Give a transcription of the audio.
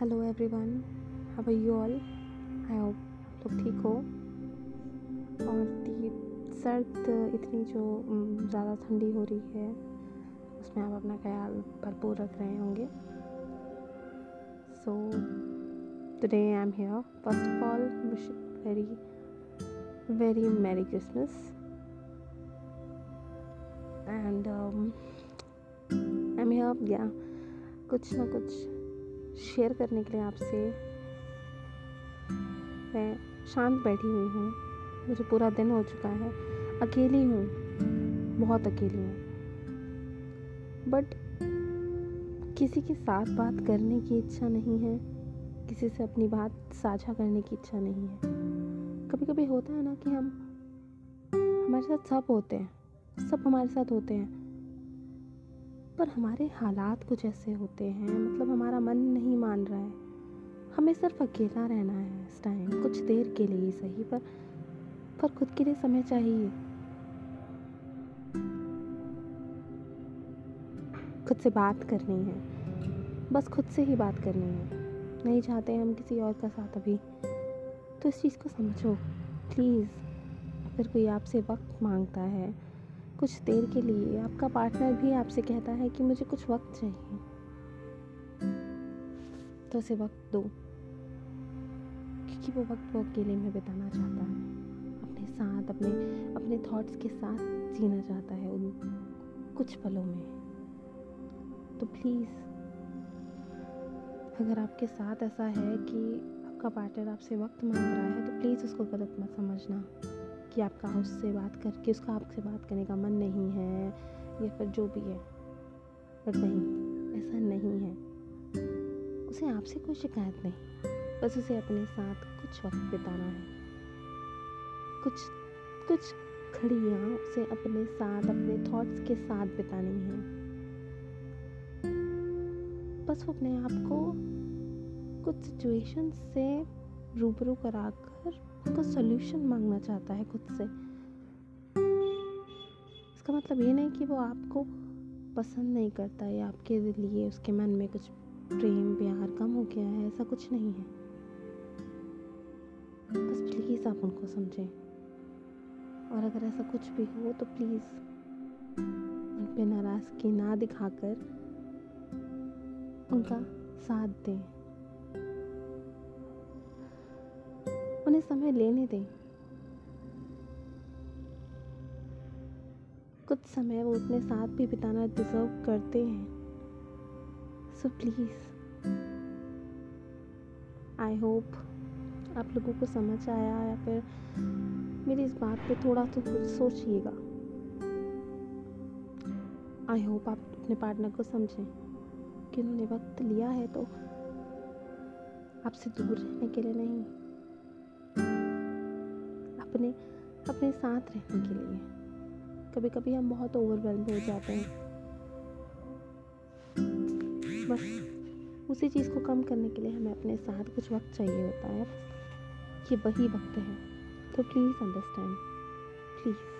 Hello everyone how are you all I hope लोग ठीक हो। और सर्द इतनी जो ज़्यादा ठंडी हो रही है, उसमें आप अपना ख्याल भरपूर रख रहे होंगे। So today I am here first of all wish very very merry Christmas and I am here या कुछ ना कुछ शेयर करने के लिए आपसे मैं शांत बैठी हुई हूँ। मुझे पूरा दिन हो चुका है। अकेली हूँ। बहुत अकेली हूँ। बट किसी के साथ बात करने की इच्छा नहीं है। किसी से अपनी बात साझा करने की इच्छा नहीं है। कभी कभी होता है ना कि हम, हमारे साथ सब होते हैं। सब हमारे साथ होते हैं। पर हमारे हालात कुछ ऐसे होते हैं मतलब हमारा मन नहीं मान रहा है। हमें सिर्फ़ अकेला रहना है इस टाइम कुछ देर के लिए सही, पर पर खुद के लिए समय चाहिए। खुद से बात करनी है, बस खुद से ही बात करनी है। नहीं चाहते हम किसी और का साथ अभी तो इस चीज़ को समझो प्लीज़ अगर कोई आपसे वक्त माँगता है कुछ देर के लिए आपका पार्टनर भी आपसे कहता है कि मुझे कुछ वक्त चाहिए। तो उसे वक्त दो, क्योंकि वो वक्त वो अकेले में बिताना चाहता है। अपने साथ, अपने अपने थॉट्स के साथ जीना चाहता है उन कुछ पलों में। तो प्लीज़ अगर आपके साथ ऐसा है कि आपका पार्टनर आपसे वक्त मांग रहा है तो प्लीज़ उसको गलत मत समझना। कि आपका उससे बात करके, उसका आपसे बात करने का मन नहीं है, या फिर जो भी है। बट नहीं, ऐसा नहीं है। उसे आपसे कोई शिकायत नहीं। बस उसे अपने साथ कुछ वक्त बिताना है। कुछ कुछ खड़ियाँ उसे अपने साथ, अपने थॉट्स के साथ बितानी है। बस वो अपने आप को कुछ सिचुएशन से रूबरू कराकर उसका सोल्यूशन मांगना चाहता है खुद से। इसका मतलब ये नहीं कि वो आपको पसंद नहीं करता या आपके लिए उसके मन में कुछ प्रेम, प्यार कम हो गया है, ऐसा कुछ नहीं है। बस प्लीज़ आप उनको समझें। और अगर ऐसा कुछ भी हो तो प्लीज़ उन पर नाराज़गी ना दिखाकर उनका साथ दें। उन्हें समय लेने दें। कुछ समय वो अपने साथ भी बिताना डिजर्व करते हैं। सो प्लीज़ आई होप आप लोगों को समझ आया या फिर मेरी इस बात पे थोड़ा तो कुछ सोचिएगा। आई होप आप अपने पार्टनर को समझें कि उन्होंने वक्त लिया है तो आपसे दूर रहने के लिए नहीं। अपने अपने साथ रहने के लिए। कभी कभी हम बहुत ओवरवेल्म हो जाते हैं। बस, उसी चीज़ को कम करने के लिए हमें अपने साथ कुछ वक्त चाहिए होता है। ये वही वक्त है। तो प्लीज़ अंडरस्टैंड प्लीज़